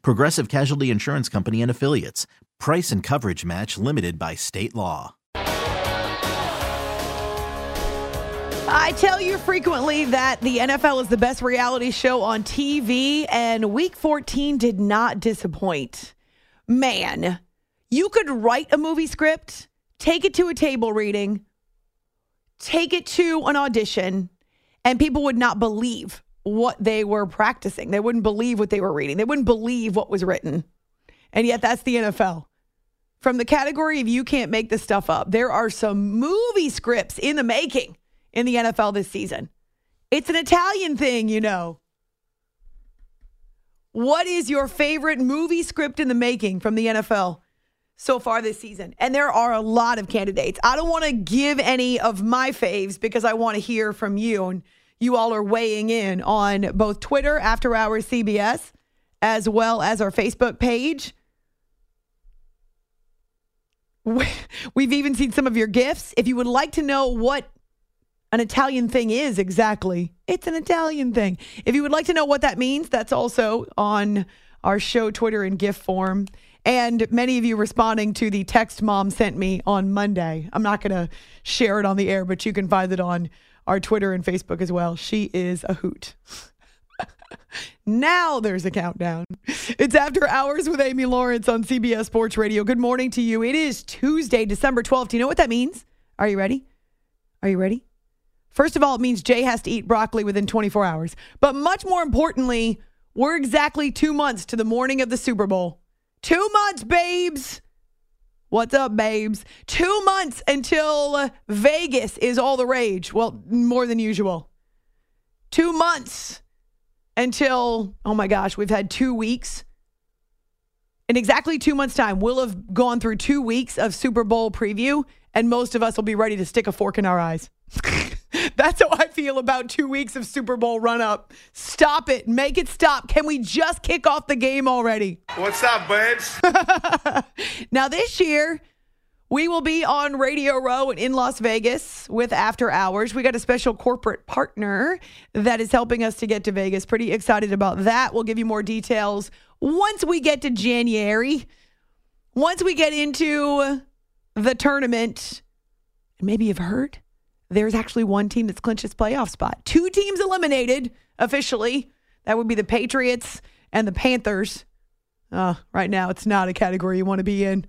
Progressive Casualty Insurance Company and Affiliates. Price and coverage match limited by state law. I tell you frequently that the NFL is the best reality show on TV, and week 14 did not disappoint. Man, you could write a movie script, take it to a table reading, take it to an audition, and people would not believe what they were practicing. They wouldn't believe what they were reading. They wouldn't believe what was written. And yet, that's the NFL. From the category of you can't make this stuff up, there are some movie scripts in the making in the NFL this season. It's an Italian thing, you know. What is your favorite movie script in the making from the NFL so far this season? And there are a lot of candidates. I don't want to give any of my faves because I want to hear from you. And you all are weighing in on both Twitter, After Hours CBS, as well as our Facebook page. We've even seen some of your gifts. If you would like to know what an Italian thing is exactly, it's an Italian thing. If you would like to know what that means, that's also on our show Twitter in gift form. And many of you responding to the text mom sent me on Monday. I'm not going to share it on the air, but you can find it on our Twitter and Facebook as well. She is a hoot. now there's a countdown. It's after hours with Amy Lawrence on CBS Sports Radio. Good morning to you. It is Tuesday, December 12th. Do you know what that means? Are you ready? Are you ready? First of all, it means Jay has to eat broccoli within 24 hours. But much more importantly, we're exactly two months to the morning of the Super Bowl. Two months, babes. What's up, babes? Two months until Vegas is all the rage. Well, more than usual. Two months until, oh my gosh, we've had two weeks. In exactly two months' time, we'll have gone through two weeks of Super Bowl preview, and most of us will be ready to stick a fork in our eyes. That's how I feel about two weeks of Super Bowl run up. Stop it. Make it stop. Can we just kick off the game already? What's up, babes? now, this year, we will be on Radio Row in Las Vegas with After Hours. We got a special corporate partner that is helping us to get to Vegas. Pretty excited about that. We'll give you more details once we get to January. Once we get into the tournament, maybe you've heard there's actually one team that's clinched its playoff spot. Two teams eliminated officially. That would be the Patriots and the Panthers. Uh, right now, it's not a category you want to be in.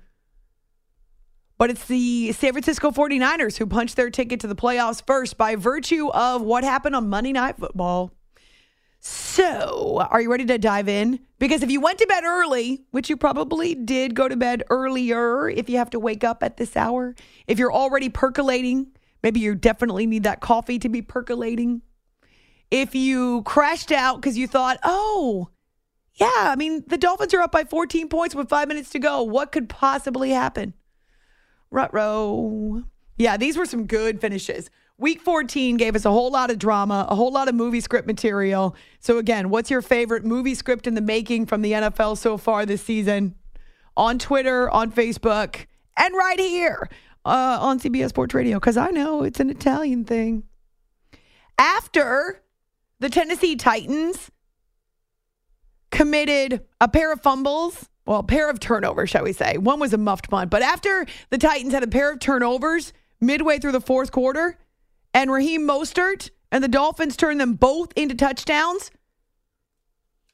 But it's the San Francisco 49ers who punched their ticket to the playoffs first by virtue of what happened on Monday Night Football. So, are you ready to dive in? Because if you went to bed early, which you probably did go to bed earlier if you have to wake up at this hour, if you're already percolating, Maybe you definitely need that coffee to be percolating. If you crashed out because you thought, oh, yeah, I mean, the Dolphins are up by 14 points with five minutes to go. What could possibly happen? Rutro. Yeah, these were some good finishes. Week 14 gave us a whole lot of drama, a whole lot of movie script material. So, again, what's your favorite movie script in the making from the NFL so far this season? On Twitter, on Facebook, and right here uh, on CBS Sports Radio because I know it's an Italian thing. After the Tennessee Titans committed a pair of fumbles, well, a pair of turnovers, shall we say. One was a muffed punt, but after the Titans had a pair of turnovers midway through the fourth quarter, and Raheem Mostert and the Dolphins turned them both into touchdowns.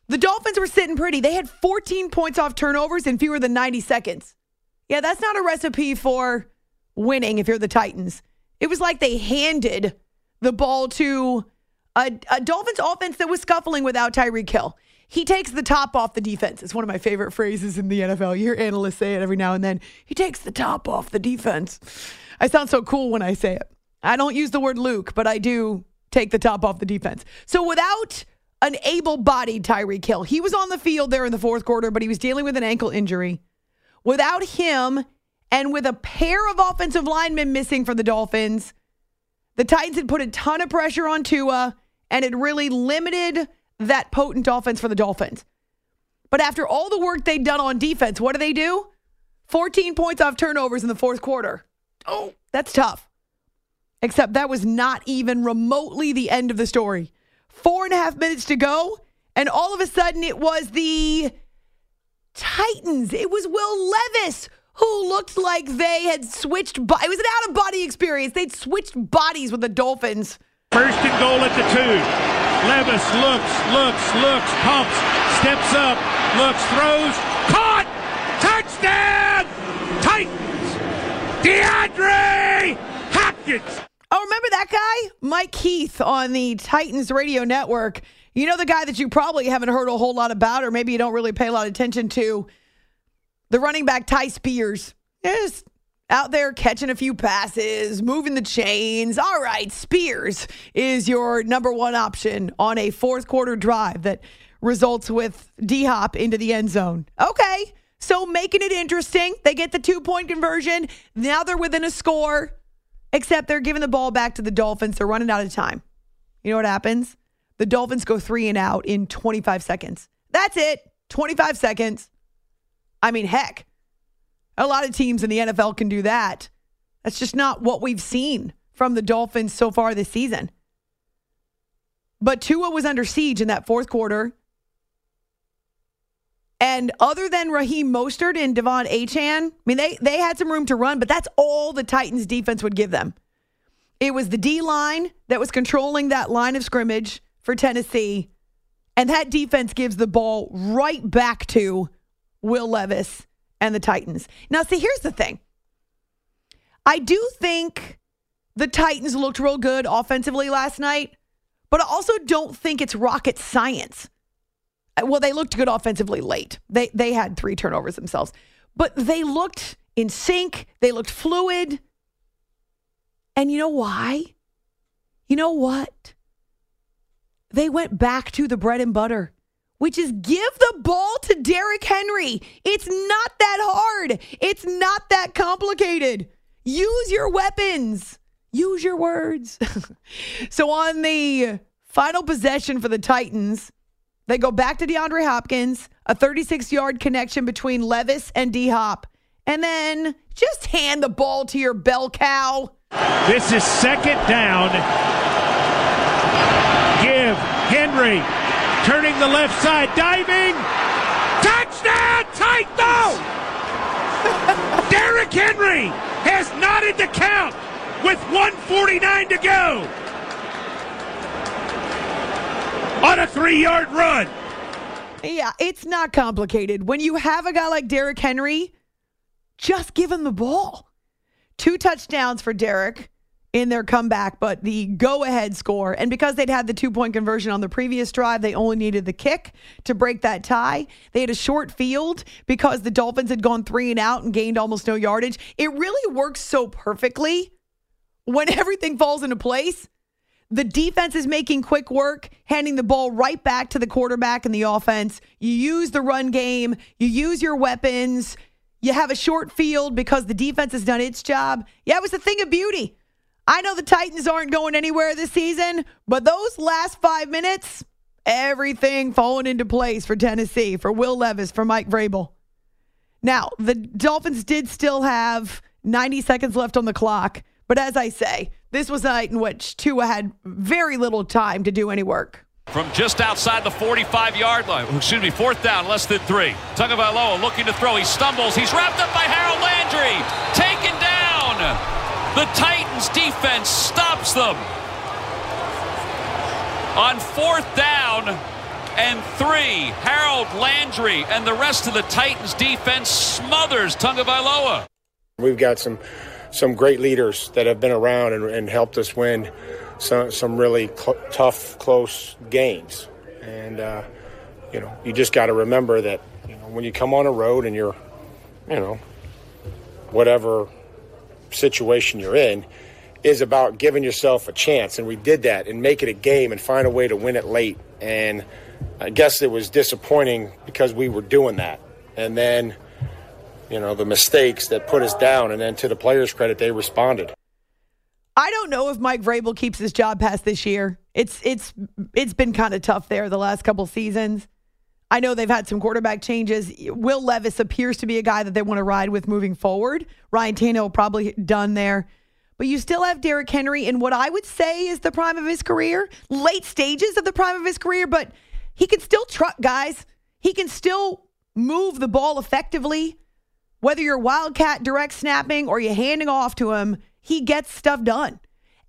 The Dolphins were sitting pretty. They had 14 points off turnovers in fewer than 90 seconds. Yeah, that's not a recipe for winning if you're the Titans. It was like they handed the ball to a, a Dolphins offense that was scuffling without Tyreek Hill. He takes the top off the defense. It's one of my favorite phrases in the NFL. You hear analysts say it every now and then. He takes the top off the defense. I sound so cool when I say it. I don't use the word Luke, but I do take the top off the defense. So without an able bodied Tyreek Hill, he was on the field there in the fourth quarter, but he was dealing with an ankle injury. Without him and with a pair of offensive linemen missing for the Dolphins, the Titans had put a ton of pressure on Tua and it really limited that potent offense for the Dolphins. But after all the work they'd done on defense, what do they do? 14 points off turnovers in the fourth quarter. Oh, that's tough. Except that was not even remotely the end of the story. Four and a half minutes to go, and all of a sudden it was the Titans. It was Will Levis who looked like they had switched. Bo- it was an out of body experience. They'd switched bodies with the Dolphins. First and goal at the two. Levis looks, looks, looks, pumps, steps up, looks, throws, caught, touchdown, Titans, DeAndre Hopkins. Oh, remember that guy? Mike Keith on the Titans radio network. You know the guy that you probably haven't heard a whole lot about, or maybe you don't really pay a lot of attention to. The running back Ty Spears. is out there catching a few passes, moving the chains. All right, Spears is your number one option on a fourth quarter drive that results with D Hop into the end zone. Okay, so making it interesting. They get the two point conversion. Now they're within a score, except they're giving the ball back to the Dolphins. They're running out of time. You know what happens? The Dolphins go three and out in 25 seconds. That's it. 25 seconds. I mean, heck, a lot of teams in the NFL can do that. That's just not what we've seen from the Dolphins so far this season. But Tua was under siege in that fourth quarter. And other than Raheem Mostert and De'Von Achane, I mean, they, they had some room to run, but that's all the Titans defense would give them. It was the D line that was controlling that line of scrimmage for Tennessee. And that defense gives the ball right back to Will Levis and the Titans. Now, see, here's the thing. I do think the Titans looked real good offensively last night, but I also don't think it's rocket science. Uh, well, they looked good offensively late. They they had three turnovers themselves, but they looked in sync. They looked fluid. And you know why? You know what? They went back to the bread and butter which is give the ball to Derrick Henry. It's not that hard. It's not that complicated. Use your weapons. Use your words. so on the final possession for the Titans, they go back to DeAndre Hopkins, a 36 yard connection between Levis and D Hop, and then just hand the ball to your bell cow. This is second down. Give Henry turning the left side, diving. Touchdown, tight Titans! Derrick Henry has knotted the count with 149 to go on a three-yard run. Yeah, it's not complicated. When you have a guy like Derrick Henry, just give him the ball. Two touchdowns for Derrick in their comeback, but the go ahead score. And because they'd had the two point conversion on the previous drive, they only needed the kick to break that tie. They had a short field because the Dolphins had gone three and out and gained almost no yardage. It really works so perfectly when everything falls into place. The defense is making quick work, handing the ball right back to the quarterback and the offense. You use the run game, you use your weapons. You have a short field because the defense has done its job. Yeah, it was a thing of beauty. I know the Titans aren't going anywhere this season, but those last five minutes, everything falling into place for Tennessee, for Will Levis, for Mike Vrabel. Now, the Dolphins did still have 90 seconds left on the clock, but as I say, this was a night in which Tua had very little time to do any work. From just outside the 45 yard line, oh, excuse me, fourth down, less than three. Tagovailoa looking to throw. He stumbles. He's wrapped up by Harold Landry. Taken down. The Titans defense stops them. On fourth down, and three. Harold Landry and the rest of the Titans defense smothers Tagovailoa. We've got some some great leaders that have been around and, and helped us win some some really cl- tough, close games. And uh, you know, you just got to remember that you know, when you come on a road and you're, you know, whatever situation you're in, is about giving yourself a chance. And we did that and make it a game and find a way to win it late. And I guess it was disappointing because we were doing that. And then, you know, the mistakes that put us down. And then to the players' credit, they responded. I don't know if Mike Vrabel keeps his job past this year. It's it's it's been kind of tough there the last couple seasons. I know they've had some quarterback changes. Will Levis appears to be a guy that they want to ride with moving forward. Ryan Tannehill probably done there. But you still have Derrick Henry in what I would say is the prime of his career, late stages of the prime of his career, but he can still truck guys. He can still move the ball effectively. Whether you're wildcat direct snapping or you're handing off to him, he gets stuff done.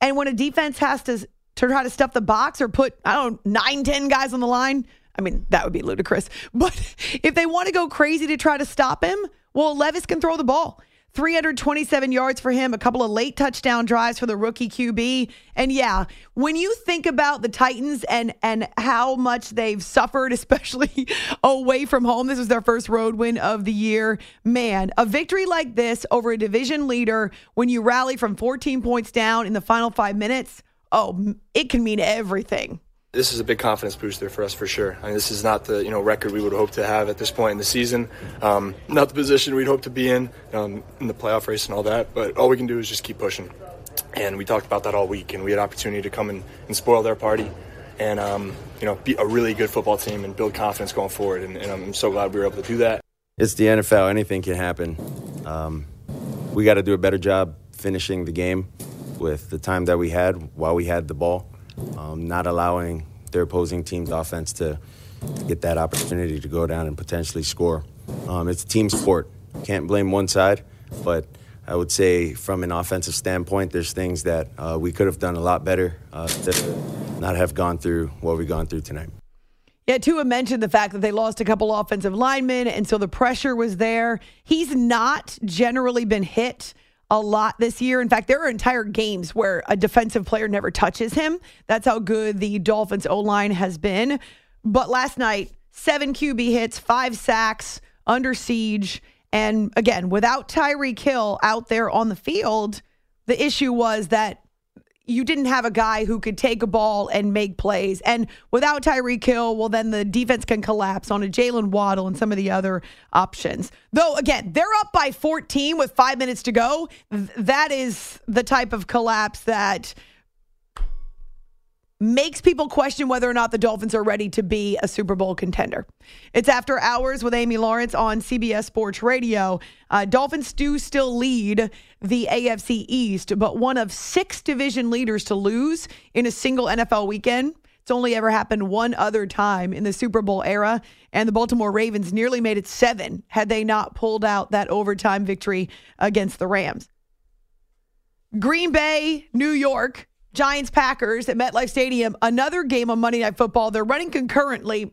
And when a defense has to, to try to stuff the box or put, I don't know, nine, ten guys on the line, I mean, that would be ludicrous. But if they want to go crazy to try to stop him, well, Levis can throw the ball. 327 yards for him, a couple of late touchdown drives for the rookie QB. And yeah, when you think about the Titans and and how much they've suffered especially away from home, this was their first road win of the year. Man, a victory like this over a division leader when you rally from 14 points down in the final 5 minutes, oh, it can mean everything this is a big confidence booster for us for sure. I mean, this is not the you know record we would hope to have at this point in the season, um, not the position we'd hope to be in um, in the playoff race and all that. But all we can do is just keep pushing. And we talked about that all week, and we had opportunity to come and, and spoil their party, and um, you know be a really good football team and build confidence going forward. And, and, I'm so glad we were able to do that. It's the NFL; anything can happen. Um, we got to do a better job finishing the game with the time that we had while we had the ball um, not allowing their opposing team's offense to, to, get that opportunity to go down and potentially score. Um, it's a team sport. Can't blame one side, but I would say from an offensive standpoint, there's things that uh, we could have done a lot better uh, to not have gone through what we've gone through tonight. Yeah, Tua mentioned the fact that they lost a couple offensive linemen, and so the pressure was there. He's not generally been hit a lot this year. In fact, there are entire games where a defensive player never touches him. That's how good the Dolphins O line has been. But last night, seven QB hits, five sacks, under siege. And again, without Tyreek Hill out there on the field, the issue was that you didn't have a guy who could take a ball and make plays. And without Tyreek Hill, well, then the defense can collapse on a Jaylen Waddle and some of the other options. Though, again, they're up by 14 with five minutes to go. That is the type of collapse that makes people question whether or not the Dolphins are ready to be a Super Bowl contender. It's after hours with Amy Lawrence on CBS Sports Radio. Uh, Dolphins do still lead the AFC East, but one of six division leaders to lose in a single NFL weekend. It's only ever happened one other time in the Super Bowl era, and the Baltimore Ravens nearly made it seven had they not pulled out that overtime victory against the Rams. Green Bay, New York, Giants Packers at MetLife Stadium, another game on Monday Night Football. They're running concurrently.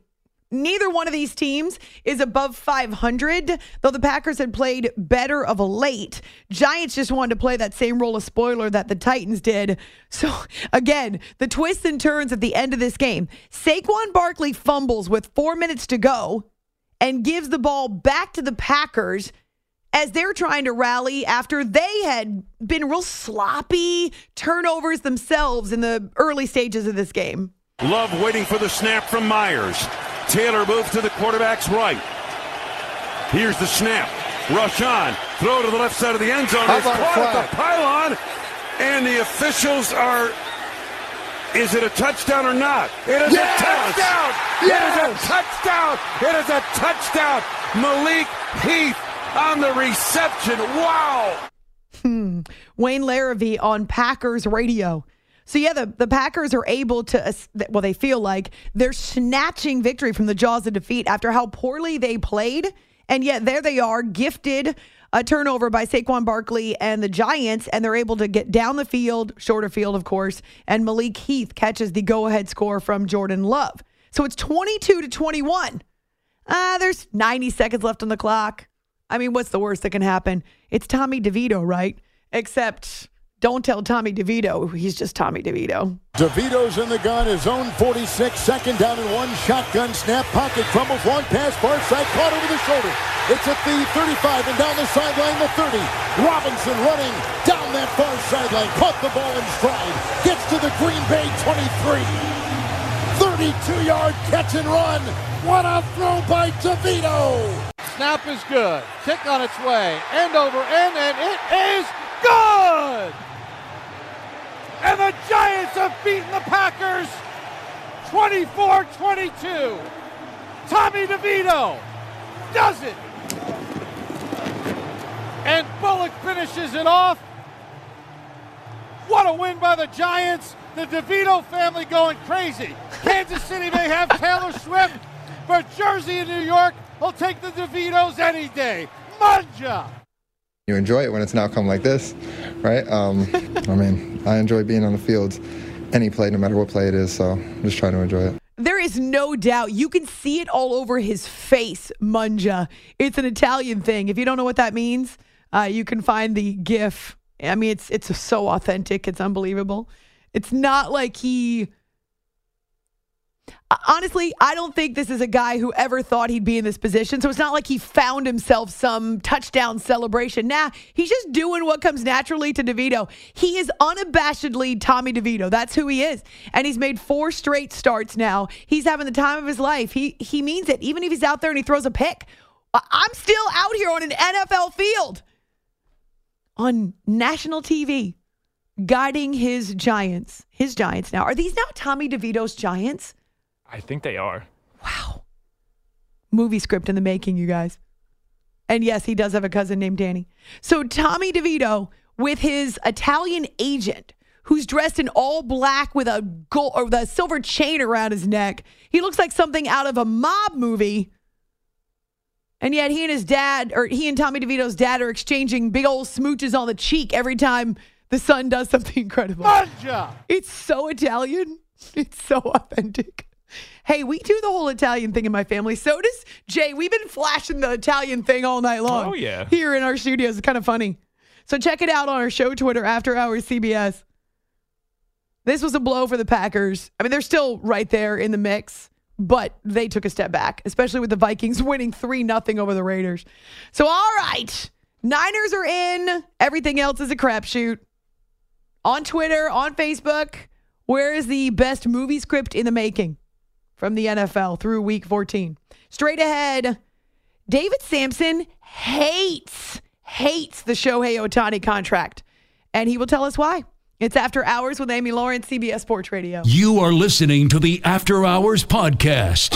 Neither one of these teams is above 500, though the Packers had played better of late. Giants just wanted to play that same role of spoiler that the Titans did. So, again, the twists and turns at the end of this game. Saquon Barkley fumbles with four minutes to go and gives the ball back to the Packers as they're trying to rally after they had been real sloppy turnovers themselves in the early stages of this game. Love waiting for the snap from Myers. Taylor moves to the quarterback's right. Here's the snap. Rush on. Throw to the left side of the end zone. It's caught at the pylon. And the officials are. Is it a touchdown or not? It is yes! a touchdown. Yes! It is a touchdown. It is a touchdown. Malik Heath on the reception. Wow. Hmm. Wayne Larrivee on Packers radio. So yeah, the, the Packers are able to well, they feel like they're snatching victory from the jaws of defeat after how poorly they played, and yet there they are, gifted a turnover by Saquon Barkley and the Giants, and they're able to get down the field, shorter field, of course, and Malik Heath catches the go-ahead score from Jordan Love. So it's 22 to 21. Ah, there's 90 seconds left on the clock. I mean, what's the worst that can happen? It's Tommy DeVito, right? Except don't tell Tommy DeVito. He's just Tommy DeVito. DeVito's in the gun, his own 46, second down and one. Shotgun snap, pocket crumbles, long pass, far side, caught over the shoulder. It's at the 35 and down the sideline, the 30. Robinson running down that far sideline, caught the ball in stride, gets to the Green Bay 23. 32-yard catch and run. What a throw by DeVito. Snap is good. Kick on its way. End over end, and it is good! And the Giants have beaten the Packers 24-22. Tommy DeVito does it. And Bullock finishes it off. What a win by the Giants. The DeVito family going crazy. Kansas City may have Taylor Swift, but Jersey and New York will take the DeVitos any day. Manja! You enjoy it when it's an outcome like this, right? Um, I mean, I enjoy being on the field any play, no matter what play it is. So I'm just trying to enjoy it. There is no doubt. You can see it all over his face, Munja. It's an Italian thing. If you don't know what that means, uh, you can find the GIF. I mean, it's it's so authentic. It's unbelievable. It's not like he Uh, honestly, I don't think this is a guy who ever thought he'd be in this position. So it's not like he found himself some touchdown celebration. Nah, he's just doing what comes naturally to DeVito. He is unabashedly Tommy DeVito. That's who he is. And he's made four straight starts now. He's having the time of his life. He he means it. Even if he's out there and he throws a pick. I'm still out here on an NFL field on national TV guiding his Giants. His Giants now. Are these now Tommy DeVito's Giants? I think they are. Wow. Movie script in the making, you guys. And yes, he does have a cousin named Danny. So Tommy DeVito with his Italian agent who's dressed in all black with a gold or the silver chain around his neck. He looks like something out of a mob movie. And yet he and his dad, or he and Tommy DeVito's dad, are exchanging big old smooches on the cheek every time the son does something incredible. Manja! It's so Italian. It's so authentic. Hey, we do the whole Italian thing in my family. So does Jay. We've been flashing the Italian thing all night long. Oh, yeah. Here in our studios. It's kind of funny. So check it out on our show Twitter, After Hours CBS. This was a blow for the Packers. I mean, they're still right there in the mix, but they took a step back, especially with the Vikings winning 3 0 over the Raiders. So, all right. Niners are in. Everything else is a crapshoot. On Twitter, on Facebook, where is the best movie script in the making? From the NFL through week 14. Straight ahead, David Samson hates, hates the Shohei Ohtani contract, and he will tell us why. It's After Hours with Amy Lawrence, CBS Sports Radio. You are listening to the After Hours Podcast.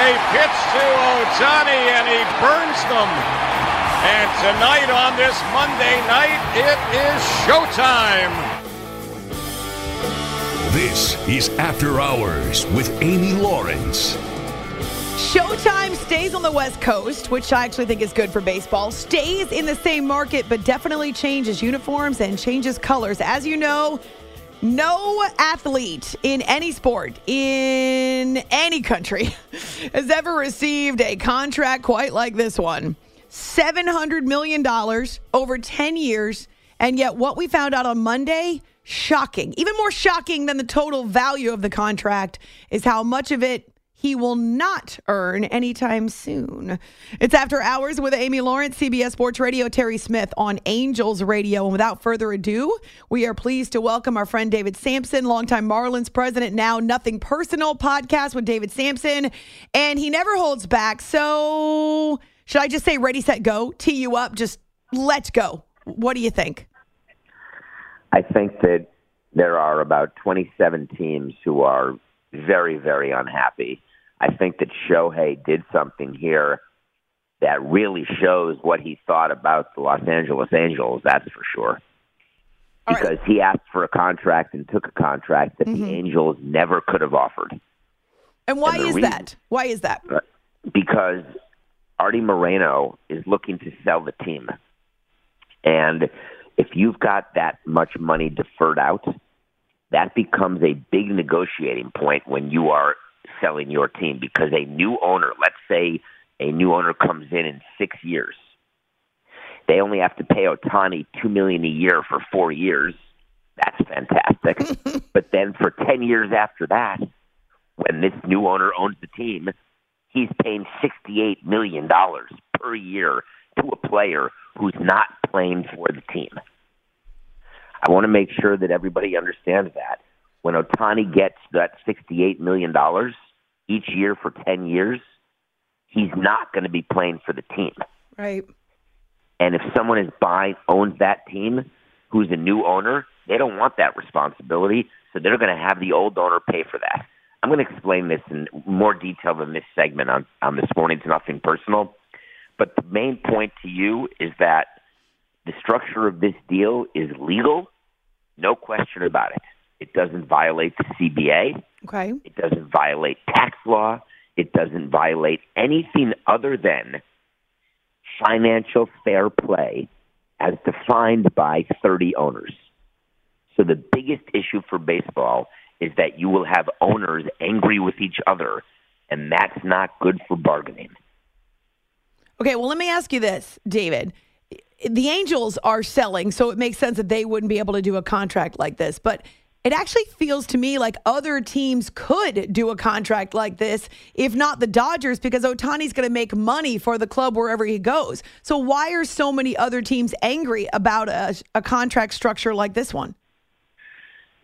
They pitch to Ohtani and he burns them. And tonight on this Monday night, it is showtime. This is After Hours with Amy Lawrence. Showtime stays on the West Coast, which I actually think is good for baseball. Stays in the same market, but definitely changes uniforms and changes colors. As you know, no athlete in any sport, in any country, has ever received a contract quite like this one $700 million over 10 years. And yet, what we found out on Monday, shocking. Even more shocking than the total value of the contract is how much of it he will not earn anytime soon. It's After Hours with Amy Lawrence, CBS Sports Radio, Terry Smith on Angels Radio. And without further ado, we are pleased to welcome our friend David Samson, longtime Marlins president, now Nothing Personal podcast with David Samson. And he never holds back. So, should I just say ready, set, go? Tee you up, just let's go. What do you think? I think that there are about 27 teams who are very, very unhappy. I think that Shohei did something here that really shows what he thought about the Los Angeles Angels, that's for sure. Because right. he asked for a contract and took a contract that mm-hmm. the Angels never could have offered. And why and is reason, that? Why is that? Because Artie Moreno is looking to sell the team. And if you've got that much money deferred out, that becomes a big negotiating point when you are selling your team because a new owner, let's say a new owner comes in in six years, they only have to pay Ohtani two million a year for four years. That's fantastic. but then for ten years after that, when this new owner owns the team, he's paying sixty-eight million dollars per year to a player who's not playing for the team. I want to make sure that everybody understands that. When Ohtani gets that $68 million each year for 10 years, he's not going to be playing for the team. Right. And if someone is buying, owns that team, who's a new owner, they don't want that responsibility, so they're going to have the old owner pay for that. I'm going to explain this in more detail than this segment on, on this morning's Nothing Personal. But the main point to you is that the structure of this deal is legal, no question about it. It doesn't violate the CBA. Okay. It doesn't violate tax law. It doesn't violate anything other than financial fair play as defined by 30 owners. So the biggest issue for baseball is that you will have owners angry with each other, and that's not good for bargaining. Okay, well, let me ask you this, David the Angels are selling, so it makes sense that they wouldn't be able to do a contract like this. But it actually feels to me like other teams could do a contract like this, if not the Dodgers, because Ohtani's going to make money for the club wherever he goes. So why are so many other teams angry about a, a contract structure like this one?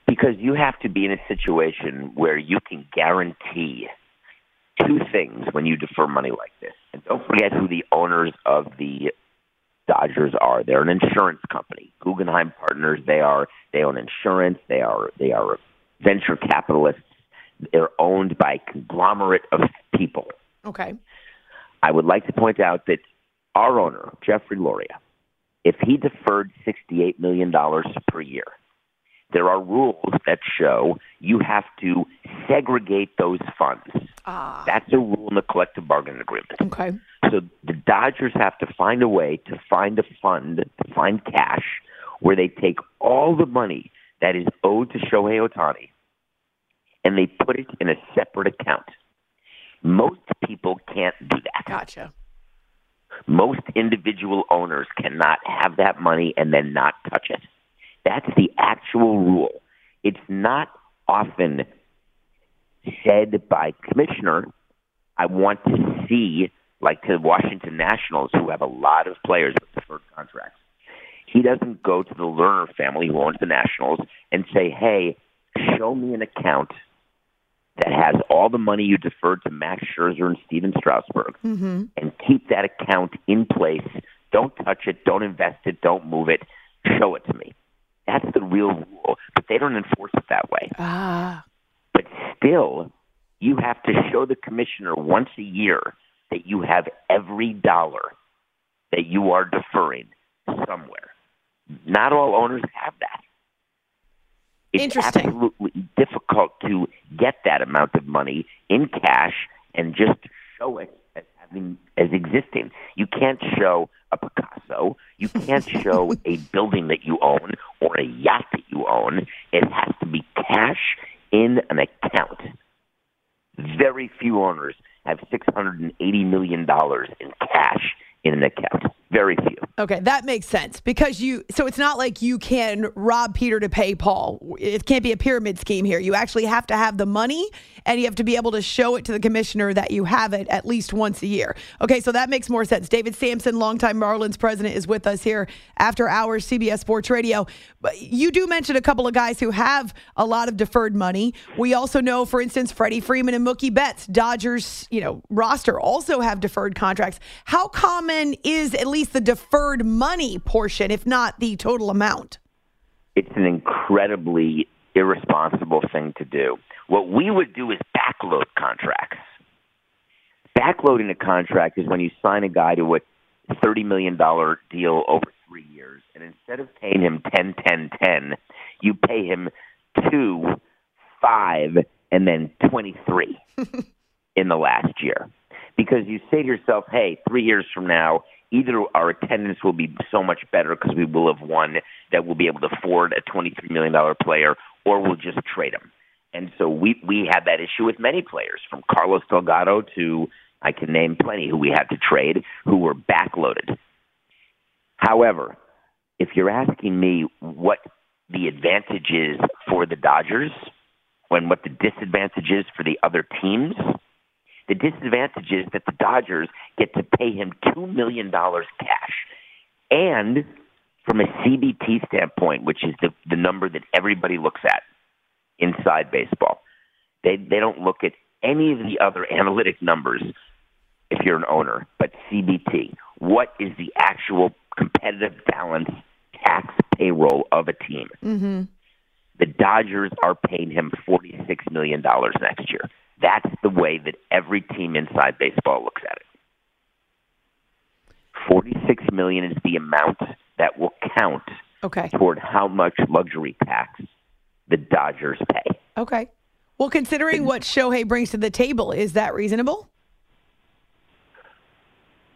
Because you have to be in a situation where you can guarantee two things when you defer money like this. And don't forget who the owners of the Dodgers are. They're an insurance company. Guggenheim Partners. They are. They own insurance. They are. They are venture capitalists. They're owned by a conglomerate of people. Okay. I would like to point out that our owner, Jeffrey Loria, if he deferred $68 million per year, there are rules that show you have to segregate those funds. Ah. That's a rule in the collective bargaining agreement. Okay. So the Dodgers have to find a way to find a fund, to find cash, where they take all the money that is owed to Shohei Ohtani and they put it in a separate account. Most people can't do that. Gotcha. Most individual owners cannot have that money and then not touch it. That's the actual rule. It's not often said by commissioner, I want to see like to Washington Nationals, who have a lot of players with deferred contracts. He doesn't go to the Lerner family who owns the Nationals and say, "Hey, show me an account that has all the money you deferred to Max Scherzer and Steven Strasburg, mm-hmm. and keep that account in place. Don't touch it. Don't invest it. Don't move it. Show it to me." That's the real rule, but they don't enforce it that way. Ah. But still, you have to show the commissioner once a year that you have every dollar that you are deferring somewhere. Not all owners have that. It's Interesting. absolutely difficult to get that amount of money in cash and just show it as having as existing. You can't show a Picasso. You can't show a building that you own or a yacht that you own. It has to be cash in an account. Very few owners have $680 million in cash in an account. Very few. Okay, that makes sense because you. So it's not like you can rob Peter to pay Paul. It can't be a pyramid scheme here. You actually have to have the money, and you have to be able to show it to the commissioner that you have it at least once a year. Okay, so that makes more sense. David Samson, longtime Marlins president, is with us here after hours CBS Sports Radio. But you do mention a couple of guys who have a lot of deferred money. We also know, for instance, Freddie Freeman and Mookie Betts, Dodgers, you know, roster also have deferred contracts. How common is at least the deferred money portion, if not the total amount? It's an incredibly irresponsible thing to do. What we would do is backload contracts. Backloading a contract is when you sign a guy to a $30 million deal over three years, and instead of paying him 10, 10, 10, you pay him 2, 5, and then 23 in the last year. Because you say to yourself, hey, three years from now, either our attendance will be so much better because we will have won that we'll be able to afford a $23 million player, or we'll just trade him. And so we we had that issue with many players, from Carlos Delgado to I can name plenty who we had to trade who were backloaded. However, if you're asking me what the advantage is for the Dodgers when what the disadvantage is for the other teams, the disadvantage is that the Dodgers get to pay him $2 million cash. And from a CBT standpoint, which is the, the number that everybody looks at inside baseball, they, they don't look at any of the other analytic numbers if you're an owner, but CBT. What is the actual competitive balance tax payroll of a team? Mm-hmm. The Dodgers are paying him $46 million next year. That's the way that every team inside baseball looks at it. 46 million is the amount that will count okay. toward how much luxury tax the Dodgers pay. Okay. Well, considering what Shohei brings to the table, is that reasonable?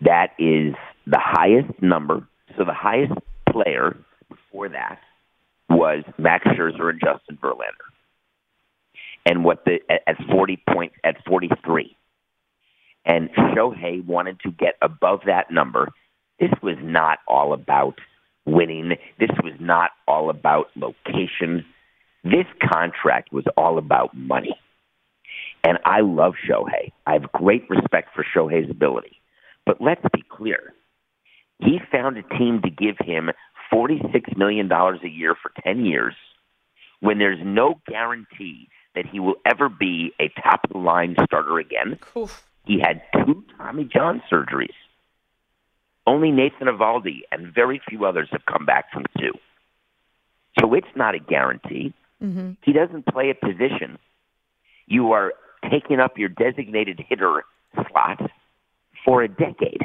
That is the highest number. So the highest player before that was Max Scherzer and Justin Verlander and what the at 40 points at 43. And Shohei wanted to get above that number. This was not all about winning. This was not all about location. This contract was all about money. And I love Shohei. I have great respect for Shohei's ability. But let's be clear. He found a team to give him $46 million a year for 10 years when there's no guarantee that he will ever be a top of the line starter again. Oof. He had two Tommy John surgeries. Only Nathan Eovaldi and very few others have come back from two. So it's not a guarantee. Mm-hmm. He doesn't play a position. You are taking up your designated hitter slot for a decade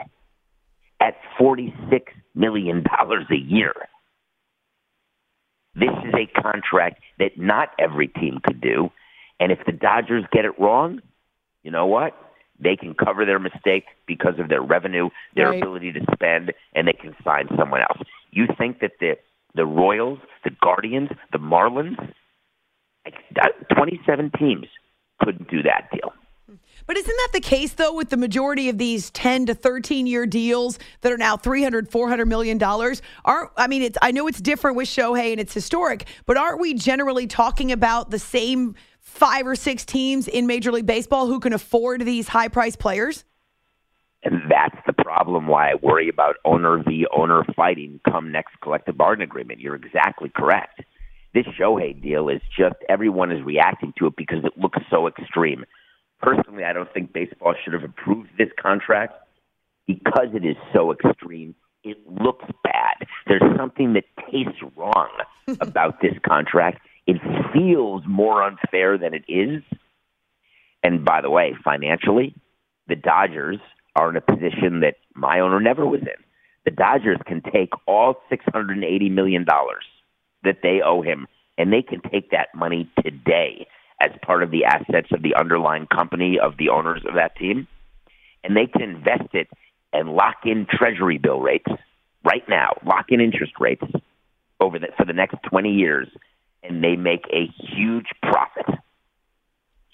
at $46 million a year. This is a contract that not every team could do. And if the Dodgers get it wrong, you know what? They can cover their mistake because of their revenue, their Right. ability to spend, and they can sign someone else. You think that the the Royals, the Guardians, the Marlins, like that, 27 teams couldn't do that deal. But isn't that the case though with the majority of these 10 to 13 year deals that are now $300, 400 million dollars? Aren't I mean it's I know it's different with Shohei and it's historic, but aren't we generally talking about the same 5 or 6 teams in Major League Baseball who can afford these high priced players? And that's the problem why I worry about owner v. owner fighting come next collective bargaining agreement. You're exactly correct. This Shohei deal is just everyone is reacting to it because it looks so extreme. Personally, I don't think baseball should have approved this contract because it is so extreme. It looks bad. There's something that tastes wrong about this contract. It feels more unfair than it is. And by the way, financially, the Dodgers are in a position that my owner never was in. The Dodgers can take all $680 million that they owe him and they can take that money today as part of the assets of the underlying company of the owners of that team, and they can invest it and lock in treasury bill rates right now, lock in interest rates over the, for the next 20 years, and they make a huge profit,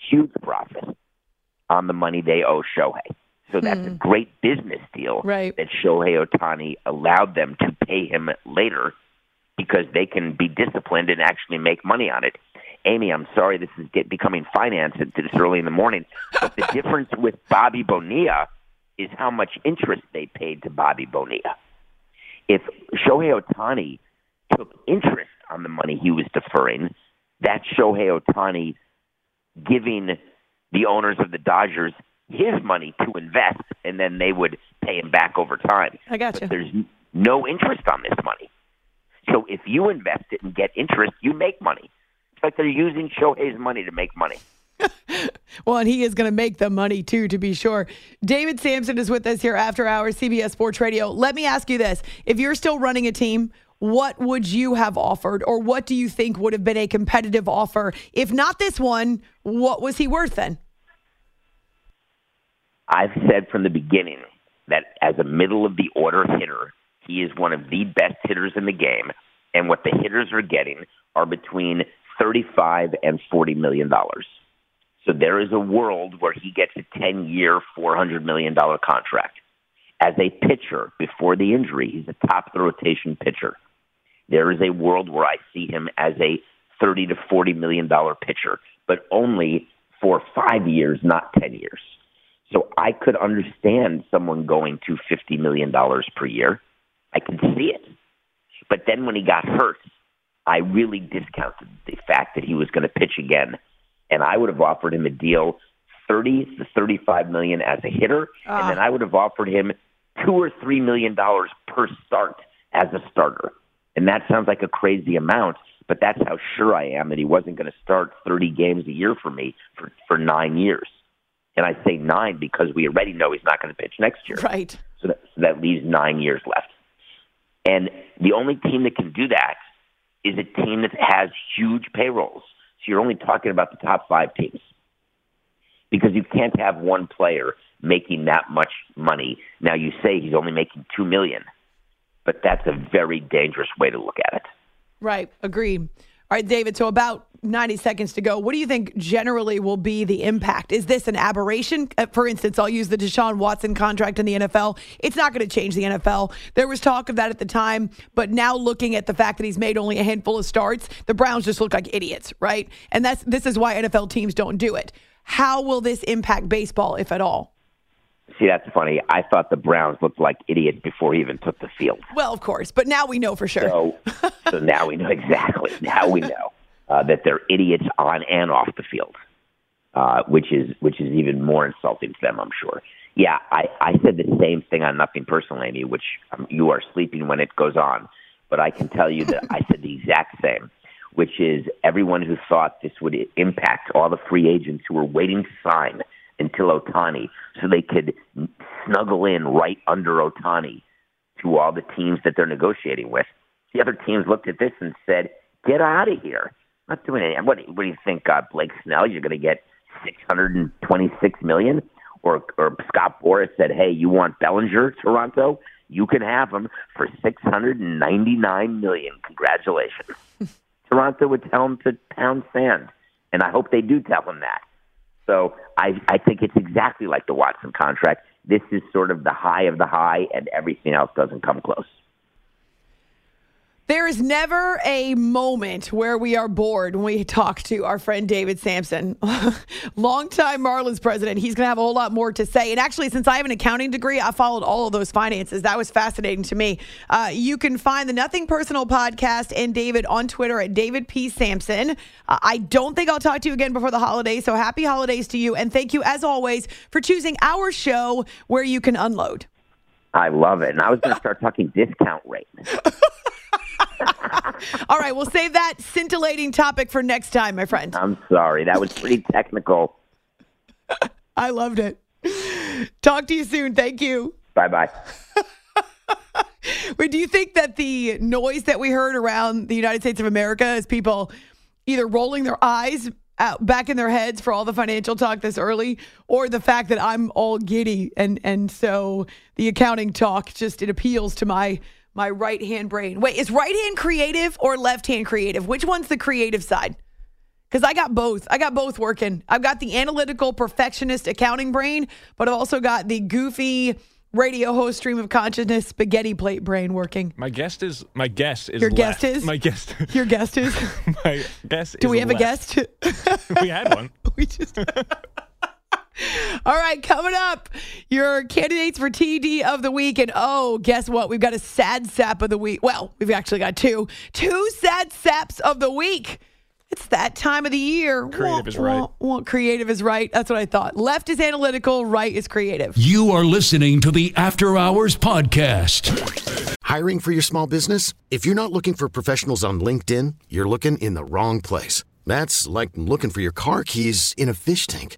huge profit on the money they owe Shohei. So that's a hmm. great business deal Right. that Shohei Ohtani allowed them to pay him later because they can be disciplined and actually make money on it. Amy, I'm sorry this is get, becoming finance at this early in the morning, but the difference with Bobby Bonilla is how much interest they paid to Bobby Bonilla. If Shohei Ohtani took interest on the money he was deferring, that's Shohei Ohtani giving the owners of the Dodgers his money to invest, and then they would pay him back over time. I got But you. there's no interest on this money. So if you invest it and get interest, you make money. Like they're using Shohei's money to make money. Well, and he is going to make the money too, to be sure. David Samson is with us here after hours, CBS Sports Radio. Let me ask you this: If you're still running a team, what would you have offered, or what do you think would have been a competitive offer? If not this one, what was he worth then? I've said from the beginning that as a middle of the order hitter, he is one of the best hitters in the game, and what the hitters are getting are between 35 and 40 million dollars. So there is a world where he gets a 10-year, 400 million dollar contract. As a pitcher before the injury, he's a top of the rotation pitcher. There is a world where I see him as a 30 to 40 million dollar pitcher, but only for 5 years, not 10 years. So I could understand someone going to $50 million per year. I could see it. But then when he got hurt, I really discounted the fact that he was going to pitch again. And I would have offered him a deal 30 to 35 million as a hitter. And ah. then I would have offered him two or three million dollars per start as a starter. And that sounds like a crazy amount, but that's how sure I am that he wasn't going to start 30 games a year for me for, for nine years. And I say nine because we already know he's not going to pitch next year. Right. So that, so that leaves nine years left. And the only team that can do that is a team that has huge payrolls. So you're only talking about the top five teams because you can't have one player making that much money. Now you say he's only making two million, but that's a very dangerous way to look at it. Right. Agreed. All right, David. So about 90 seconds to go. What do you think generally will be the impact? Is this an aberration? Uh, For instance, I'll use the Deshaun Watson contract in the NFL. It's not going to change the NFL. There was talk of that at the time, but now looking at the fact that he's made only a handful of starts, the Browns just look like idiots, right? And that's this is why NFL teams don't do it. How will this impact baseball, if at all? See, that's funny. I thought the Browns looked like idiots before he even took the field. Well, of course, but now we know for sure. So, so now we know exactly. Now we know uh, that they're idiots on and off the field, uh, which is which is even more insulting to them, I'm sure. Yeah, I, I said the same thing on Nothing Personal, Amy, which um, you are sleeping when it goes on. But I can tell you that I said the exact same, which is everyone who thought this would impact all the free agents who were waiting to sign until Ohtani so they could snuggle in right under Ohtani to all the teams that they're negotiating with. The other teams looked at this and said, "Get out of here! Not doing anything." What, what do you think, uh, Blake Snell? You're going to get six hundred and twenty-six million? Or, or Scott Boras said, "Hey, you want Bellinger, Toronto? You can have him for six hundred and ninety-nine million. Congratulations." Toronto would tell him to pound sand, and I hope they do tell him that. So I, I think it's exactly like the Watson contract. This is sort of the high of the high, and everything else doesn't come close. There is never a moment where we are bored when we talk to our friend David Samson, longtime Marlins president. He's going to have a whole lot more to say. And actually, since I have an accounting degree, I followed all of those finances. That was fascinating to me. Uh, you can find the Nothing Personal podcast and David on Twitter at David P. Samson. Uh, I don't think I'll talk to you again before the holidays. So happy holidays to you. And thank you, as always, for choosing our show where you can unload. I love it. And I was going to start talking discount rate. All right, we'll save that scintillating topic for next time, my friend. I'm sorry. That was pretty technical. I loved it. Talk to you soon. Thank you. Bye bye. Wait, do you think that the noise that we heard around the United States of America as people either rolling their eyes out back in their heads for all the financial talk this early, or the fact that I'm all giddy and and so the accounting talk just it appeals to my my right hand brain. Wait, is right hand creative or left hand creative? Which one's the creative side? Because I got both. I got both working. I've got the analytical perfectionist accounting brain, but I've also got the goofy radio host stream of consciousness spaghetti plate brain working. My guest is my guest is Your left. guest is? my guest. Your guest is? my guest. Do we have a guest? we had one. we just. All right, coming up, your candidates for TD of the week. And oh, guess what? We've got a sad sap of the week. Well, we've actually got two. Two sad saps of the week. It's that time of the year. Creative is right. Well, creative is right. That's what I thought. Left is analytical, right is creative. You are listening to the After Hours Podcast. Hiring for your small business? If you're not looking for professionals on LinkedIn, you're looking in the wrong place. That's like looking for your car keys in a fish tank.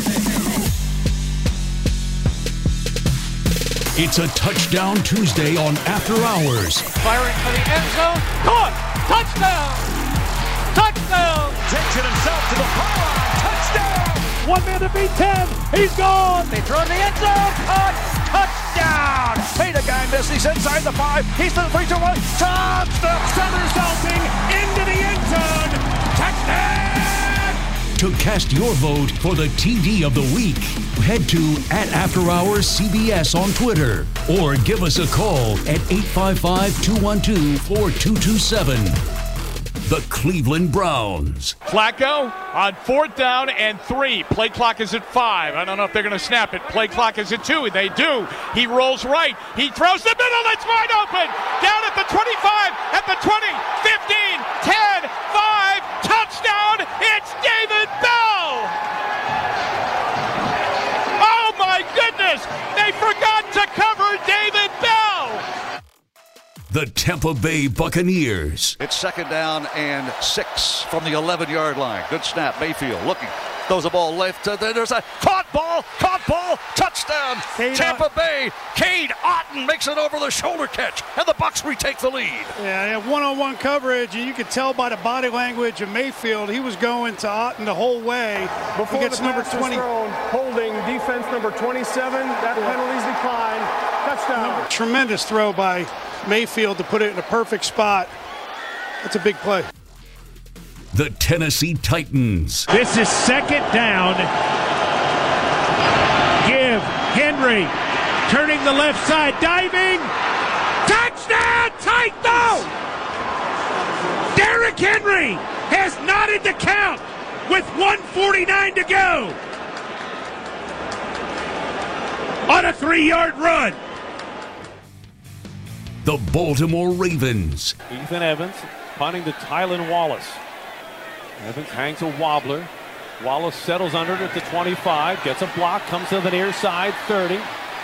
It's a touchdown Tuesday on After Hours. Firing for the end zone. Caught. Touchdown. Touchdown. Takes it himself to the pylon. Touchdown. One man to beat 10. He's gone. They throw in the end zone. Caught. Touchdown. Hey, the guy missed. He's inside the five. He's to one. Taps the three, two, one. Touchdown. Somersaulting into the end zone. Touchdown. To cast your vote for the TD of the week, head to at After Hours CBS on Twitter or give us a call at 855 212 4227. The Cleveland Browns. Flacco on fourth down and three. Play clock is at five. I don't know if they're going to snap it. Play clock is at two. They do. He rolls right. He throws the middle. It's wide open. Down at the 25, at the 20, 15, 10, 5. Touchdown. It's David Bell. Oh my goodness. They forgot to cover David Bell. The Tampa Bay Buccaneers. It's second down and six from the 11 yard line. Good snap. Mayfield looking. Throws the ball left. Uh, there's a caught ball. Caught ball. Touchdown. Cade Tampa Otton. Bay. Cade Otton makes it over the shoulder catch. And the Bucks retake the lead. Yeah, they have one-on-one coverage, and you could tell by the body language of Mayfield he was going to Otton the whole way. Before he gets the number pass 20. thrown, holding defense number 27. That penalty's declined. Touchdown. Tremendous throw by Mayfield to put it in a perfect spot. That's a big play. The Tennessee Titans. This is second down. Give Henry turning the left side, diving. Touchdown, Titans! Derrick Henry has knotted the count with 149 to go on a three-yard run. The Baltimore Ravens. Ethan Evans punting to Tylan Wallace. Evans hangs a wobbler. Wallace settles under it at the 25, gets a block, comes to the near side, 30.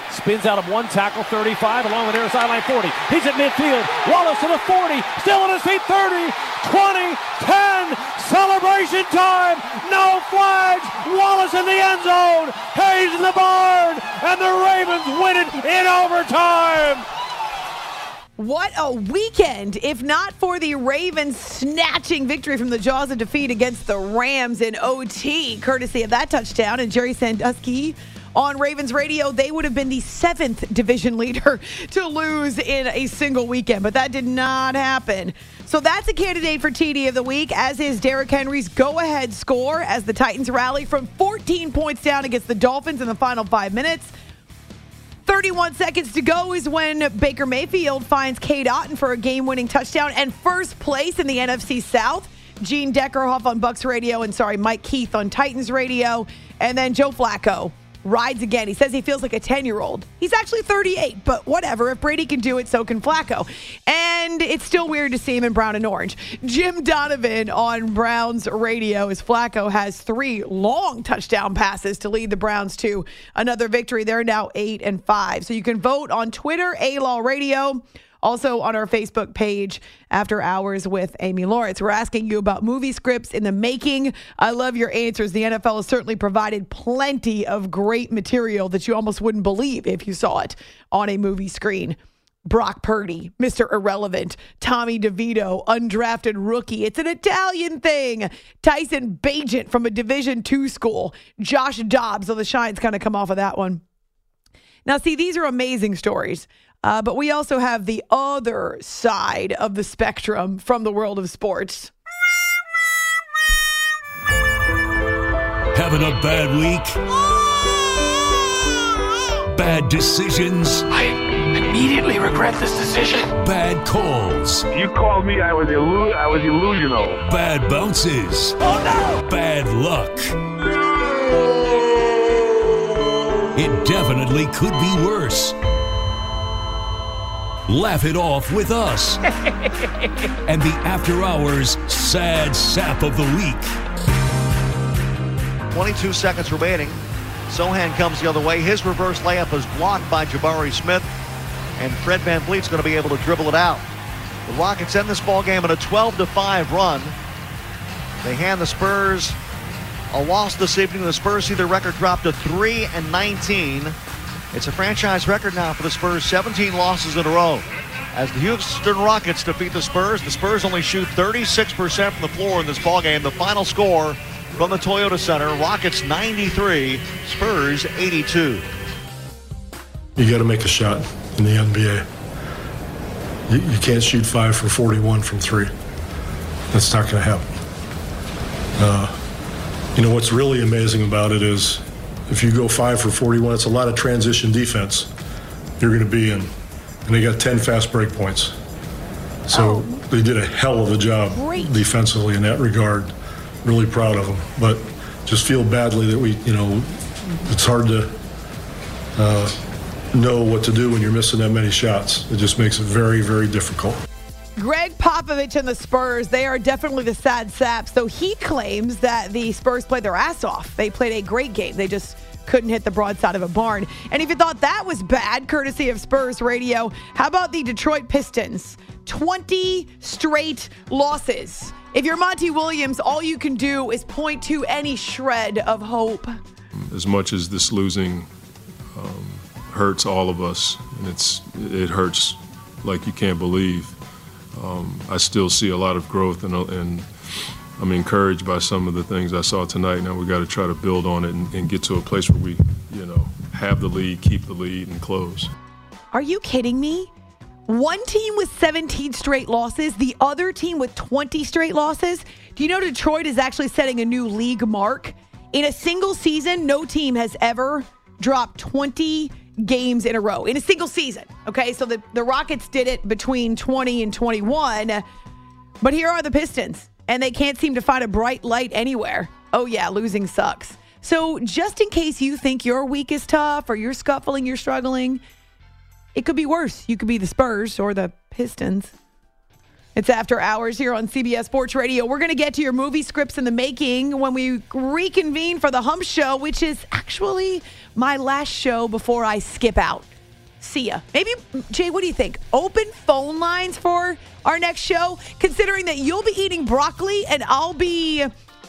Spins out of one tackle, 35, along the near sideline, 40. He's at midfield. Wallace to the 40, still on his feet, 30, 20, 10. Celebration time. No flags. Wallace in the end zone. Hayes in the barn. And the Ravens win it in overtime. What a weekend, if not for the Ravens snatching victory from the jaws of defeat against the Rams in OT, courtesy of that touchdown. And Gerry Sandusky on Ravens radio, they would have been the seventh division leader to lose in a single weekend, but that did not happen. So that's a candidate for TD of the week, as is Derrick Henry's go ahead score as the Titans rally from 14 points down against the Dolphins in the final five minutes. 31 seconds to go is when Baker Mayfield finds Cade Otton for a game winning touchdown and first place in the NFC South. Gene Deckerhoff on Bucks Radio and sorry, Mike Keith on Titans Radio. And then Joe Flacco rides again. He says he feels like a 10 year old. He's actually 38, but whatever. If Brady can do it, so can Flacco. And it's still weird to see him in brown and orange. Jim Donovan on Browns radio as Flacco has three long touchdown passes to lead the Browns to another victory. They're now eight and five. So you can vote on Twitter, A Law Radio. Also on our Facebook page, After Hours with Amy Lawrence. We're asking you about movie scripts in the making. I love your answers. The NFL has certainly provided plenty of great material that you almost wouldn't believe if you saw it on a movie screen. Brock Purdy, Mr. Irrelevant, Tommy DeVito, undrafted rookie. It's an Italian thing. Tyson Bagent from a Division two school. Josh Dobbs, so the shine's kind of come off of that one. Now, see, these are amazing stories. Uh, but we also have the other side of the spectrum from the world of sports. Having a bad week? Bad decisions? I immediately regret this decision. Bad calls? You called me, I was, illu- I was illusional. Bad bounces? Oh no! Bad luck? It definitely could be worse. Laugh it off with us and the After Hours Sad Sap of the Week. 22 seconds remaining. Sochan comes the other way. His reverse layup is blocked by Jabari Smith, and Fred VanVleet's going to be able to dribble it out. The Rockets end this ball game in a 12 to 5 run. They hand the Spurs a loss this evening. The Spurs see their record drop to 3 and 19. It's a franchise record now for the Spurs, 17 losses in a row. As the Houston Rockets defeat the Spurs, the Spurs only shoot 36% from the floor in this ball game. The final score from the Toyota Center, Rockets 93, Spurs 82. You got to make a shot in the NBA. You, you can't shoot five for 41 from three. That's not going to happen. Uh, you know, what's really amazing about it is if you go five for 41, it's a lot of transition defense you're going to be in. And they got 10 fast break points. So they did a hell of a job Great. defensively in that regard. Really proud of them. But just feel badly that we, you know, it's hard to uh, know what to do when you're missing that many shots. It just makes it very, very difficult. Gregg Popovich and the Spurs, they are definitely the sad saps, though he claims that the Spurs played their ass off. They played a great game. They just couldn't hit the broadside of a barn. And if you thought that was bad, courtesy of Spurs Radio, how about the Detroit Pistons? 20 straight losses. If you're Monty Williams, all you can do is point to any shred of hope. As much as this losing um, hurts all of us, and it's it hurts like you can't believe. Um, I still see a lot of growth, and, and I'm encouraged by some of the things I saw tonight. Now we got to try to build on it and, and get to a place where we, you know, have the lead, keep the lead, and close. Are you kidding me? One team with 17 straight losses, the other team with 20 straight losses. Do you know Detroit is actually setting a new league mark? In a single season, no team has ever dropped 20 games in a row in a single season. Okay, so the, the Rockets did it between 20 and 21. But here are the Pistons, and they can't seem to find a bright light anywhere. Oh, yeah, losing sucks. So, just in case you think your week is tough or you're scuffling, you're struggling, it could be worse. You could be the Spurs or the Pistons. It's after hours here on CBS Sports Radio. We're going to get to your movie scripts in the making when we reconvene for the Hump Show, which is actually my last show before I skip out. See ya. Maybe, Jay, what do you think? Open phone lines for our next show, considering that you'll be eating broccoli and I'll be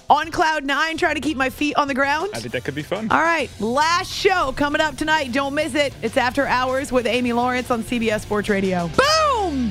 on cloud nine trying to keep my feet on the ground. I think that could be fun. All right, last show coming up tonight. Don't miss it. It's After Hours with Amy Lawrence on CBS Sports Radio. Boom!